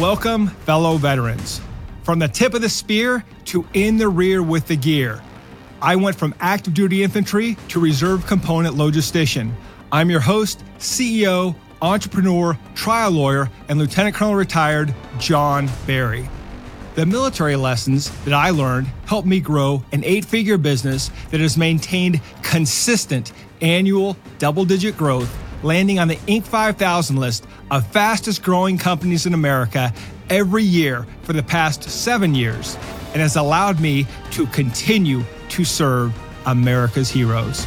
Welcome, fellow veterans. From the tip of the spear to in the rear with the gear. I went from active duty infantry to reserve component logistician. I'm your host, CEO, entrepreneur, trial lawyer, and Lieutenant Colonel retired John Berry. The military lessons that I learned helped me grow an eight figure business that has maintained consistent annual double digit growth, landing on the Inc. 5000 list of fastest growing companies in America every year for the past seven years, and has allowed me to continue to serve America's heroes.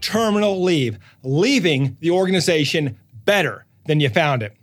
Terminal leave, leaving the organization better than you found it.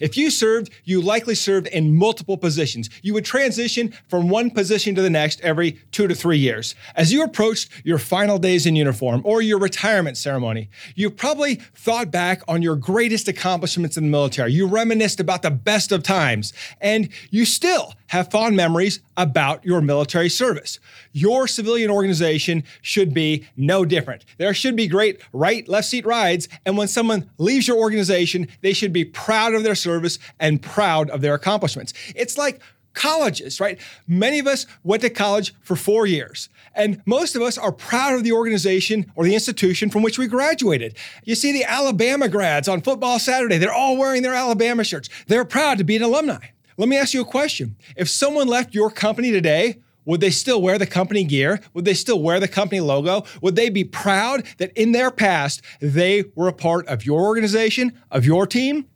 If you served, you likely served in multiple positions. You would transition from one position to the next every two to three years. As you approached your final days in uniform or your retirement ceremony, you probably thought back on your greatest accomplishments in the military. You reminisced about the best of times, and you still have fond memories about your military service. Your civilian organization should be no different. There should be great right, left seat rides, and when someone leaves your organization, they should be proud of their service and proud of their accomplishments. It's like colleges, right? Many of us went to college for four years, and most of us are proud of the organization or the institution from which we graduated. You see the Alabama grads on football Saturday, they're all wearing their Alabama shirts. They're proud to be an alumni. Let me ask you a question. If someone left your company today, would they still wear the company gear? Would they still wear the company logo? Would they be proud that in their past they were a part of your organization, of your team?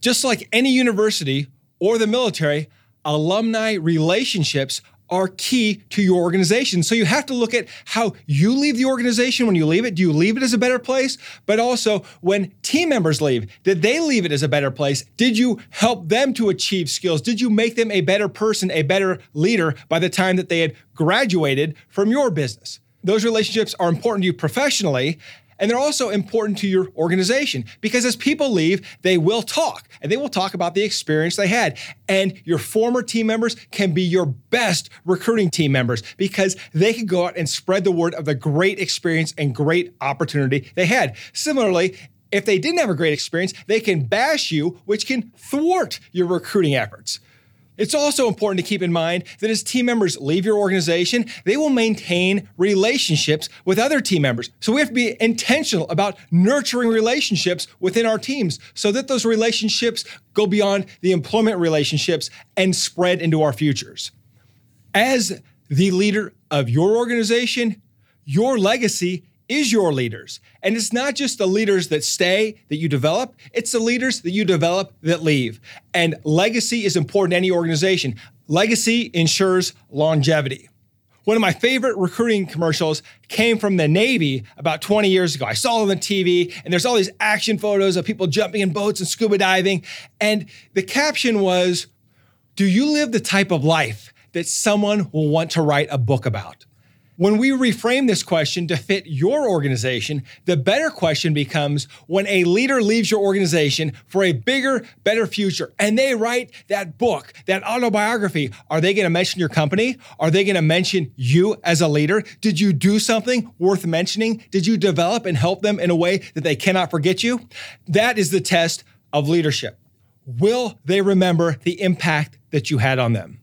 Just like any university or the military, alumni relationships are key to your organization. So you have to look at how you leave the organization when you leave it. Do you leave it as a better place? But also when team members leave, did they leave it as a better place? Did you help them to achieve skills? Did you make them a better person, a better leader by the time that they had graduated from your business? Those relationships are important to you professionally and they're also important to your organization because as people leave, they will talk and they will talk about the experience they had. And your former team members can be your best recruiting team members because they can go out and spread the word of the great experience and great opportunity they had. Similarly, if they didn't have a great experience, they can bash you, which can thwart your recruiting efforts. It's also important to keep in mind that as team members leave your organization, they will maintain relationships with other team members. So we have to be intentional about nurturing relationships within our teams so that those relationships go beyond the employment relationships and spread into our futures. As the leader of your organization, your legacy is your leaders. And it's not just the leaders that stay that you develop, it's the leaders that you develop that leave. And legacy is important to any organization. Legacy ensures longevity. One of my favorite recruiting commercials came from the Navy about 20 years ago. I saw it on the TV, and there's all these action photos of people jumping in boats and scuba diving. And the caption was Do you live the type of life that someone will want to write a book about? When we reframe this question to fit your organization, the better question becomes when a leader leaves your organization for a bigger, better future and they write that book, that autobiography, are they going to mention your company? Are they going to mention you as a leader? Did you do something worth mentioning? Did you develop and help them in a way that they cannot forget you? That is the test of leadership. Will they remember the impact that you had on them?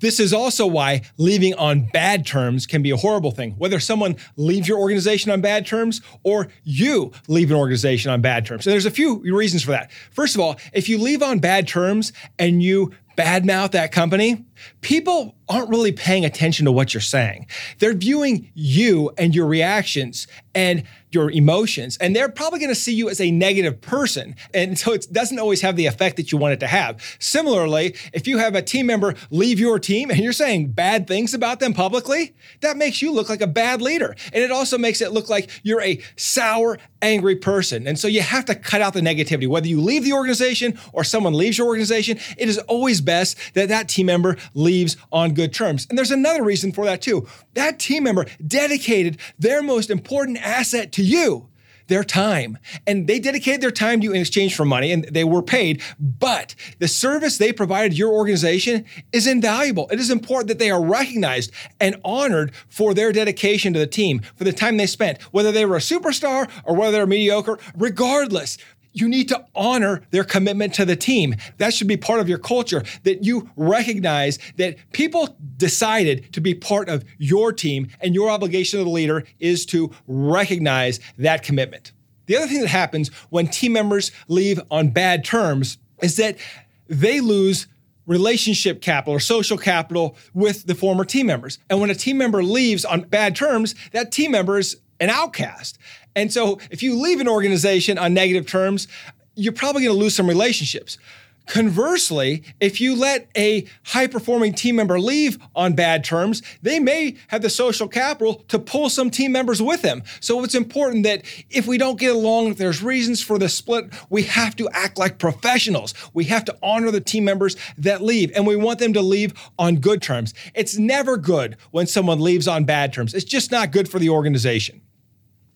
This is also why leaving on bad terms can be a horrible thing. Whether someone leaves your organization on bad terms or you leave an organization on bad terms. So there's a few reasons for that. First of all, if you leave on bad terms and you badmouth that company, people aren't really paying attention to what you're saying. They're viewing you and your reactions and your emotions, and they're probably going to see you as a negative person. And so it doesn't always have the effect that you want it to have. Similarly, if you have a team member leave your team and you're saying bad things about them publicly, that makes you look like a bad leader. And it also makes it look like you're a sour, angry person. And so you have to cut out the negativity. Whether you leave the organization or someone leaves your organization, it is always best that that team member leaves on good terms. And there's another reason for that too. That team member dedicated their most important asset to you. their time. And they dedicated their time to you in exchange for money and they were paid. But the service they provided your organization is invaluable. It is important that they are recognized and honored for their dedication to the team, for the time they spent, whether they were a superstar or whether they're mediocre, regardless you need to honor their commitment to the team. That should be part of your culture that you recognize that people decided to be part of your team and your obligation as the leader is to recognize that commitment. The other thing that happens when team members leave on bad terms is that they lose relationship capital or social capital with the former team members. And when a team member leaves on bad terms, that team member is an outcast. And so if you leave an organization on negative terms, you're probably going to lose some relationships. Conversely, if you let a high performing team member leave on bad terms, they may have the social capital to pull some team members with them. So it's important that if we don't get along, if there's reasons for the split, we have to act like professionals. We have to honor the team members that leave, and we want them to leave on good terms. It's never good when someone leaves on bad terms, it's just not good for the organization.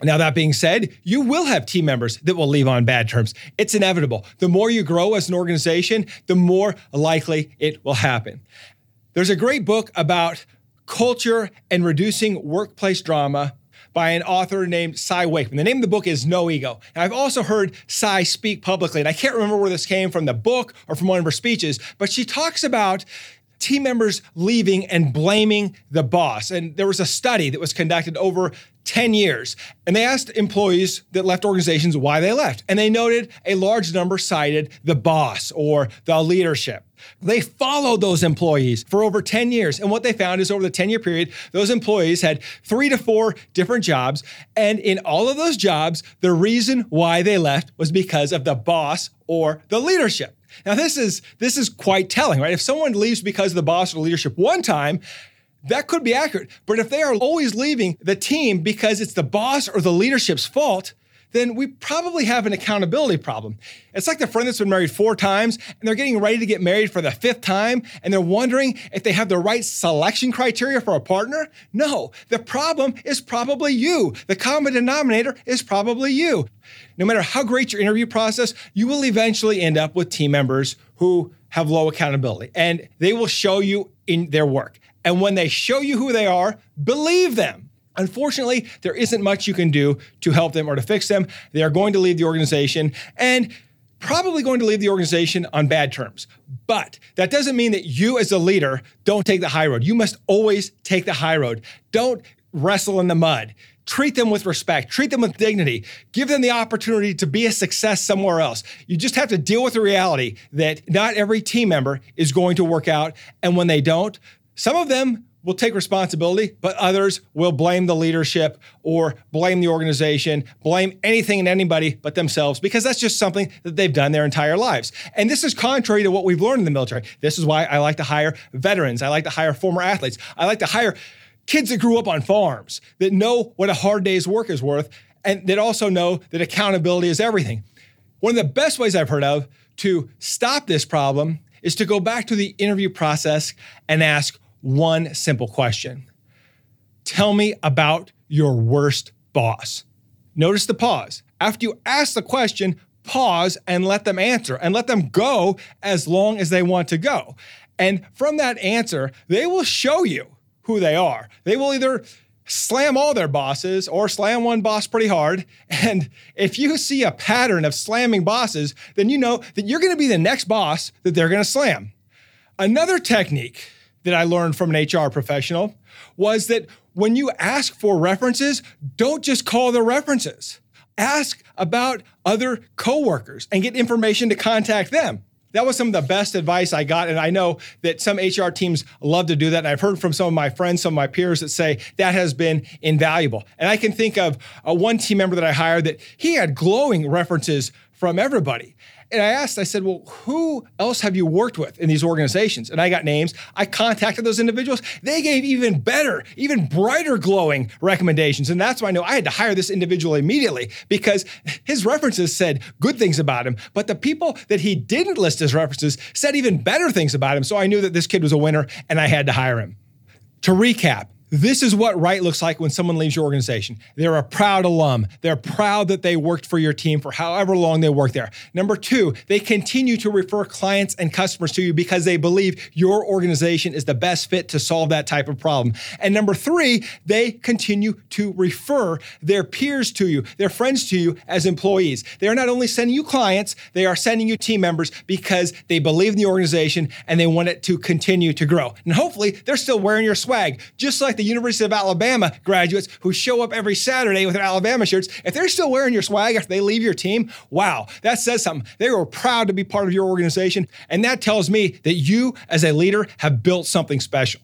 Now, that being said, you will have team members that will leave on bad terms. It's inevitable. The more you grow as an organization, the more likely it will happen. There's a great book about culture and reducing workplace drama by an author named Cy Wakeman. The name of the book is No Ego. And I've also heard Cy speak publicly, and I can't remember where this came from the book or from one of her speeches, but she talks about team members leaving and blaming the boss. And there was a study that was conducted over 10 years. And they asked employees that left organizations why they left. And they noted a large number cited the boss or the leadership. They followed those employees for over 10 years. And what they found is over the 10 year period, those employees had three to four different jobs. And in all of those jobs, the reason why they left was because of the boss or the leadership. Now this is this is quite telling, right? If someone leaves because of the boss or the leadership one time, that could be accurate. But if they are always leaving the team because it's the boss or the leadership's fault, then we probably have an accountability problem. It's like the friend that's been married four times and they're getting ready to get married for the fifth time and they're wondering if they have the right selection criteria for a partner. No, the problem is probably you. The common denominator is probably you. No matter how great your interview process, you will eventually end up with team members who have low accountability and they will show you in their work. And when they show you who they are, believe them. Unfortunately, there isn't much you can do to help them or to fix them. They are going to leave the organization and probably going to leave the organization on bad terms. But that doesn't mean that you, as a leader, don't take the high road. You must always take the high road. Don't wrestle in the mud. Treat them with respect, treat them with dignity, give them the opportunity to be a success somewhere else. You just have to deal with the reality that not every team member is going to work out. And when they don't, some of them will take responsibility, but others will blame the leadership or blame the organization, blame anything and anybody but themselves because that's just something that they've done their entire lives. And this is contrary to what we've learned in the military. This is why I like to hire veterans. I like to hire former athletes. I like to hire kids that grew up on farms that know what a hard day's work is worth and that also know that accountability is everything. One of the best ways I've heard of to stop this problem is to go back to the interview process and ask one simple question Tell me about your worst boss. Notice the pause. After you ask the question, pause and let them answer and let them go as long as they want to go. And from that answer, they will show you who they are. They will either slam all their bosses or slam one boss pretty hard. And if you see a pattern of slamming bosses, then you know that you're going to be the next boss that they're going to slam. Another technique that I learned from an HR professional was that when you ask for references, don't just call the references. Ask about other coworkers and get information to contact them. That was some of the best advice I got. And I know that some HR teams love to do that. And I've heard from some of my friends, some of my peers that say that has been invaluable. And I can think of a one team member that I hired that he had glowing references from everybody. And I asked, I said, well, who else have you worked with in these organizations? And I got names. I contacted those individuals. They gave even better, even brighter glowing recommendations. And that's why I know I had to hire this individual immediately because his references said good things about him. But the people that he didn't list as references said even better things about him. So I knew that this kid was a winner and I had to hire him. To recap, This is what right looks like when someone leaves your organization. They're a proud alum. They're proud that they worked for your team for however long they worked there. Number two, they continue to refer clients and customers to you because they believe your organization is the best fit to solve that type of problem. And number three, they continue to refer their peers to you, their friends to you as employees. They are not only sending you clients, they are sending you team members because they believe in the organization and they want it to continue to grow. And hopefully, they're still wearing your swag, just like the the University of Alabama graduates who show up every Saturday with their Alabama shirts, if they're still wearing your swag after they leave your team, wow, that says something. They were proud to be part of your organization. And that tells me that you, as a leader, have built something special.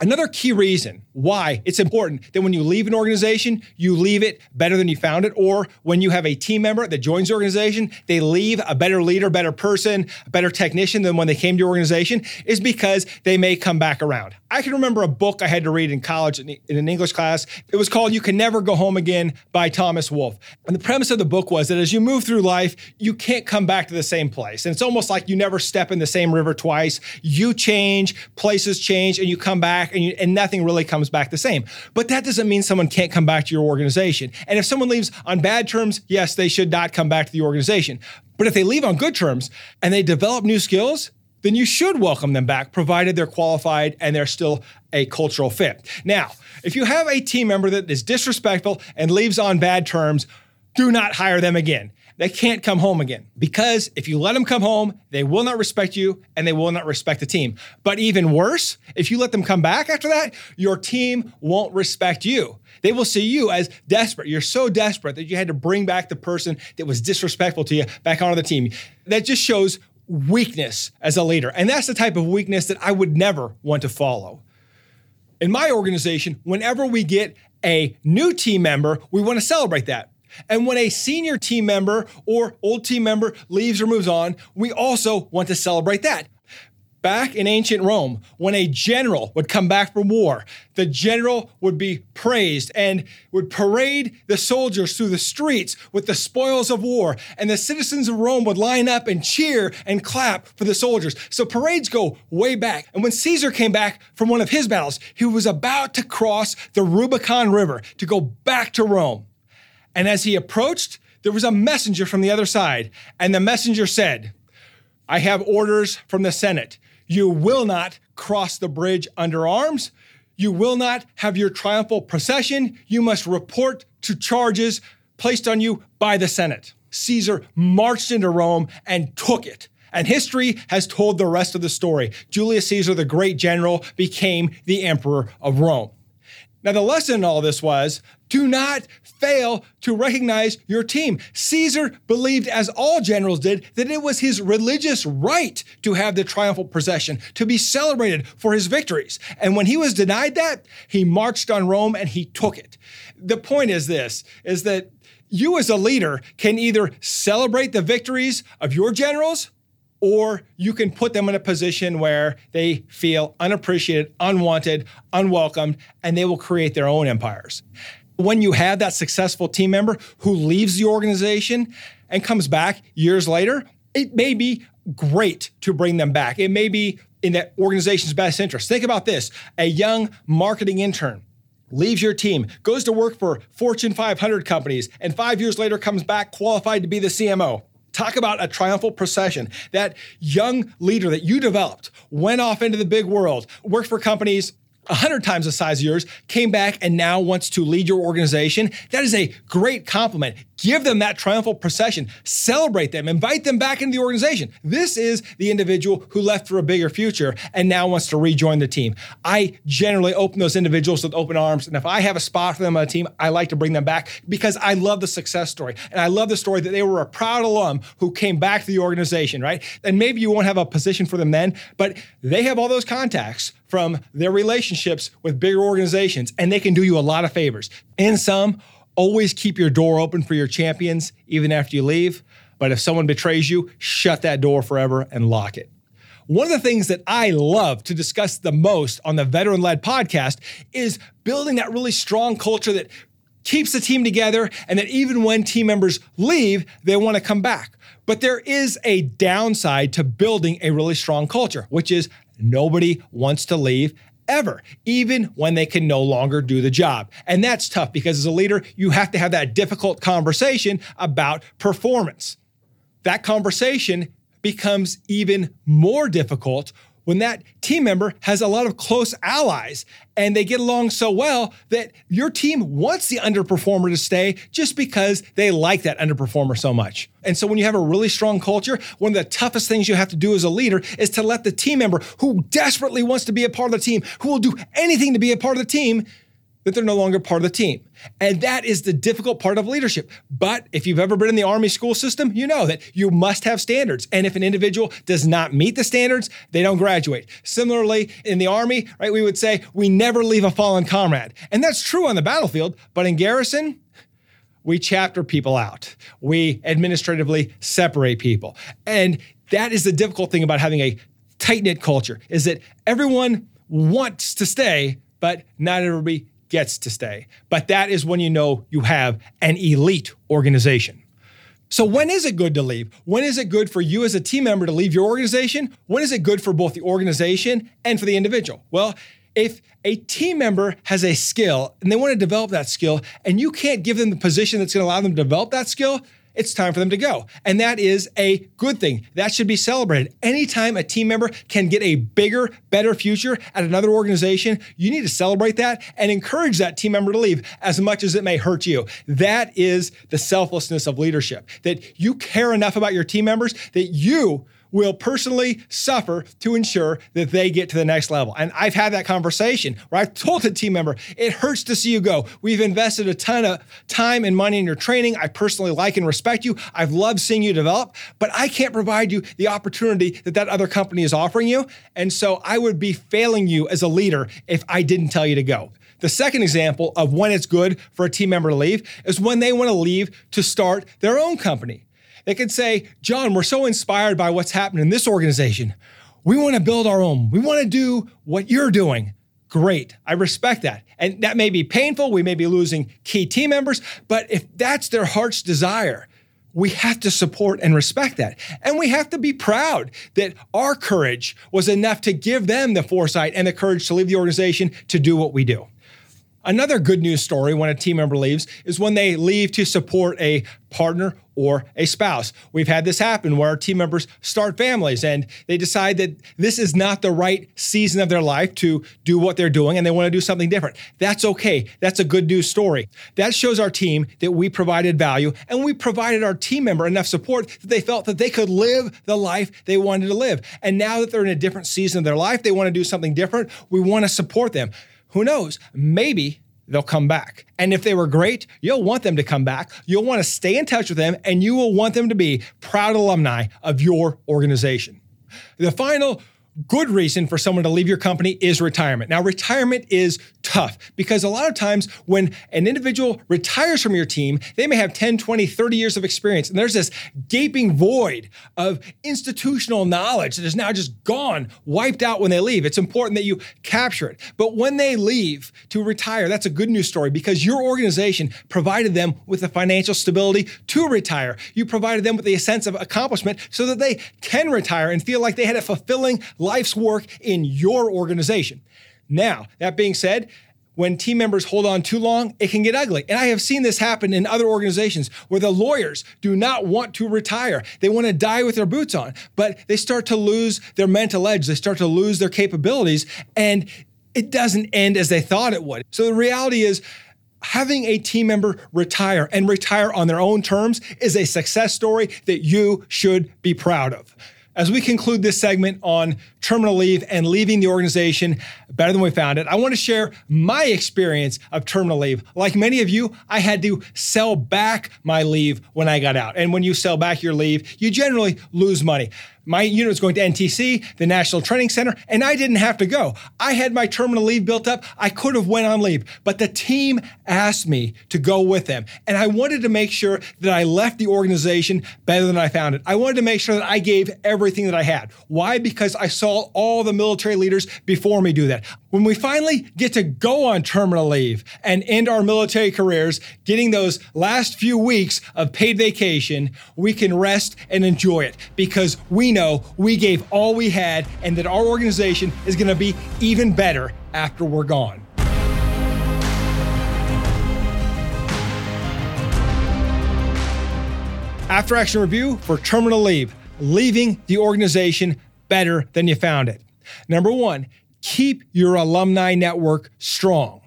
Another key reason why it's important that when you leave an organization, you leave it better than you found it, or when you have a team member that joins the organization, they leave a better leader, better person, better technician than when they came to your organization, is because they may come back around. I can remember a book I had to read in college in an English class. It was called You Can Never Go Home Again by Thomas Wolfe. And the premise of the book was that as you move through life, you can't come back to the same place. And it's almost like you never step in the same river twice. You change, places change, and you come back and, you, and nothing really comes back the same. But that doesn't mean someone can't come back to your organization. And if someone leaves on bad terms, yes, they should not come back to the organization. But if they leave on good terms and they develop new skills, then you should welcome them back, provided they're qualified and they're still a cultural fit. Now, if you have a team member that is disrespectful and leaves on bad terms, do not hire them again. They can't come home again because if you let them come home, they will not respect you and they will not respect the team. But even worse, if you let them come back after that, your team won't respect you. They will see you as desperate. You're so desperate that you had to bring back the person that was disrespectful to you back onto the team. That just shows weakness as a leader. And that's the type of weakness that I would never want to follow. In my organization, whenever we get a new team member, we want to celebrate that. And when a senior team member or old team member leaves or moves on, we also want to celebrate that. Back in ancient Rome, when a general would come back from war, the general would be praised and would parade the soldiers through the streets with the spoils of war. And the citizens of Rome would line up and cheer and clap for the soldiers. So parades go way back. And when Caesar came back from one of his battles, he was about to cross the Rubicon River to go back to Rome. And as he approached, there was a messenger from the other side. And the messenger said, I have orders from the Senate. You will not cross the bridge under arms. You will not have your triumphal procession. You must report to charges placed on you by the Senate. Caesar marched into Rome and took it. And history has told the rest of the story. Julius Caesar, the great general, became the emperor of Rome. Now, the lesson in all this was do not fail to recognize your team. Caesar believed, as all generals did, that it was his religious right to have the triumphal procession, to be celebrated for his victories. And when he was denied that, he marched on Rome and he took it. The point is this is that you as a leader can either celebrate the victories of your generals or you can put them in a position where they feel unappreciated, unwanted, unwelcomed, and they will create their own empires. When you have that successful team member who leaves the organization and comes back years later, it may be great to bring them back. It may be in that organization's best interest. Think about this a young marketing intern leaves your team, goes to work for Fortune 500 companies, and five years later comes back qualified to be the CMO. Talk about a triumphal procession. That young leader that you developed went off into the big world, worked for companies 100 times the size of yours, came back and now wants to lead your organization. That is a great compliment. Give them that triumphal procession. Celebrate them. Invite them back into the organization. This is the individual who left for a bigger future and now wants to rejoin the team. I generally open those individuals with open arms. And if I have a spot for them on a team, I like to bring them back because I love the success story. And I love the story that they were a proud alum who came back to the organization, right? And maybe you won't have a position for them then, but they have all those contacts from their relationships with bigger organizations and they can do you a lot of favors. In sum, Always keep your door open for your champions, even after you leave. But if someone betrays you, shut that door forever and lock it. One of the things that I love to discuss the most on the Veteran Led podcast is building that really strong culture that keeps the team together and that even when team members leave, they want to come back. But there is a downside to building a really strong culture, which is nobody wants to leave ever, even when they can no longer do the job. And that's tough because as a leader, you have to have that difficult conversation about performance. That conversation becomes even more difficult when that team member has a lot of close allies and they get along so well that your team wants the underperformer to stay just because they like that underperformer so much. And so when you have a really strong culture, one of the toughest things you have to do as a leader is to let the team member who desperately wants to be a part of the team, who will do anything to be a part of the team, that they're no longer part of the team. And that is the difficult part of leadership. But if you've ever been in the Army school system, you know that you must have standards. And if an individual does not meet the standards, they don't graduate. Similarly, in the Army, right, we would say we never leave a fallen comrade. And that's true on the battlefield, but in garrison, we chapter people out. We administratively separate people. And that is the difficult thing about having a tight-knit culture is that everyone wants to stay, but not everybody gets to stay. But that is when you know you have an elite organization. So, when is it good to leave? When is it good for you as a team member to leave your organization? When is it good for both the organization and for the individual? Well, if a team member has a skill and they want to develop that skill, and you can't give them the position that's going to allow them to develop that skill, it's time for them to go. And that is a good thing. That should be celebrated. Anytime a team member can get a bigger, better future at another organization, you need to celebrate that and encourage that team member to leave as much as it may hurt you. That is the selflessness of leadership, that you care enough about your team members that you will personally suffer to ensure that they get to the next level. And I've had that conversation where I've told a team member, it hurts to see you go. We've invested a ton of time and money in your training. I personally like and respect you. I've loved seeing you develop, but I can't provide you the opportunity that that other company is offering you. And so I would be failing you as a leader if I didn't tell you to go. The second example of when it's good for a team member to leave is when they want to leave to start their own company. They could say, John, we're so inspired by what's happening in this organization. We want to build our own. We want to do what you're doing. Great. I respect that. And that may be painful. We may be losing key team members, but if that's their heart's desire, we have to support and respect that. And we have to be proud that our courage was enough to give them the foresight and the courage to leave the organization to do what we do. Another good news story when a team member leaves is when they leave to support a partner or a spouse. We've had this happen where our team members start families and they decide that this is not the right season of their life to do what they're doing and they want to do something different. That's okay. That's a good news story. That shows our team that we provided value and we provided our team member enough support that they felt that they could live the life they wanted to live. And now that they're in a different season of their life, they want to do something different. We want to support them. Who knows? Maybe they'll come back. And if they were great, you'll want them to come back. You'll want to stay in touch with them and you will want them to be proud alumni of your organization. The final good reason for someone to leave your company is retirement. Now, retirement is tough because a lot of times when an individual retires from your team, they may have 10, 20, 30 years of experience. And there's this gaping void of institutional knowledge that is now just gone, wiped out when they leave. It's important that you capture it. But when they leave to retire, that's a good news story because your organization provided them with the financial stability to retire. You provided them with a sense of accomplishment so that they can retire and feel like they had a fulfilling life's work in your organization. Now, that being said, when team members hold on too long, it can get ugly. And I have seen this happen in other organizations where the lawyers do not want to retire. They want to die with their boots on, but they start to lose their mental edge. They start to lose their capabilities, and it doesn't end as they thought it would. So the reality is, having a team member retire and retire on their own terms is a success story that you should be proud of. As we conclude this segment on terminal leave and leaving the organization better than we found it, I want to share my experience of terminal leave. Like many of you, I had to sell back my leave when I got out. And when you sell back your leave, you generally lose money. My unit was going to NTC, the National Training Center, and I didn't have to go. I had my terminal leave built up. I could have went on leave, but the team asked me to go with them. And I wanted to make sure that I left the organization better than I found it. I wanted to make sure that I gave everything that I had. Why? Because I saw all the military leaders before me do that. When we finally get to go on terminal leave and end our military careers, getting those last few weeks of paid vacation, we can rest and enjoy it because we know we gave all we had and that our organization is going to be even better after we're gone. After action review for terminal leave, leaving the organization better than you found it. Number one, keep your alumni network strong.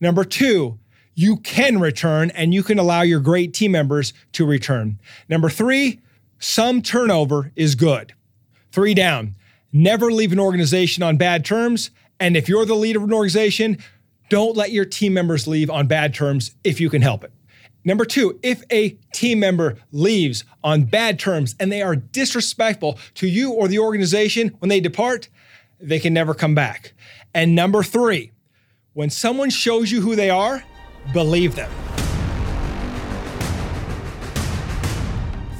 Number two, you can return and you can allow your great team members to return. Number three, some turnover is good. Three down, never leave an organization on bad terms. And if you're the leader of an organization, don't let your team members leave on bad terms if you can help it. Number two, if a team member leaves on bad terms and they are disrespectful to you or the organization when they depart, they can never come back. And number three, when someone shows you who they are, believe them.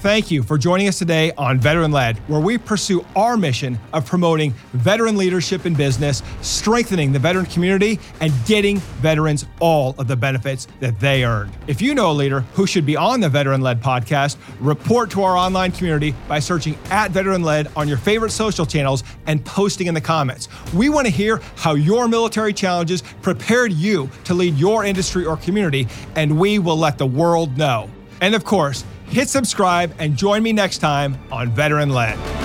Thank you for joining us today on Veteran Led, where we pursue our mission of promoting veteran leadership in business, strengthening the veteran community, and getting veterans all of the benefits that they earned. If you know a leader who should be on the Veteran Led podcast, report to our online community by searching at Veteran Led on your favorite social channels and posting in the comments. We want to hear how your military challenges prepared you to lead your industry or community, and we will let the world know. And of course, hit subscribe and join me next time on Veteran Led.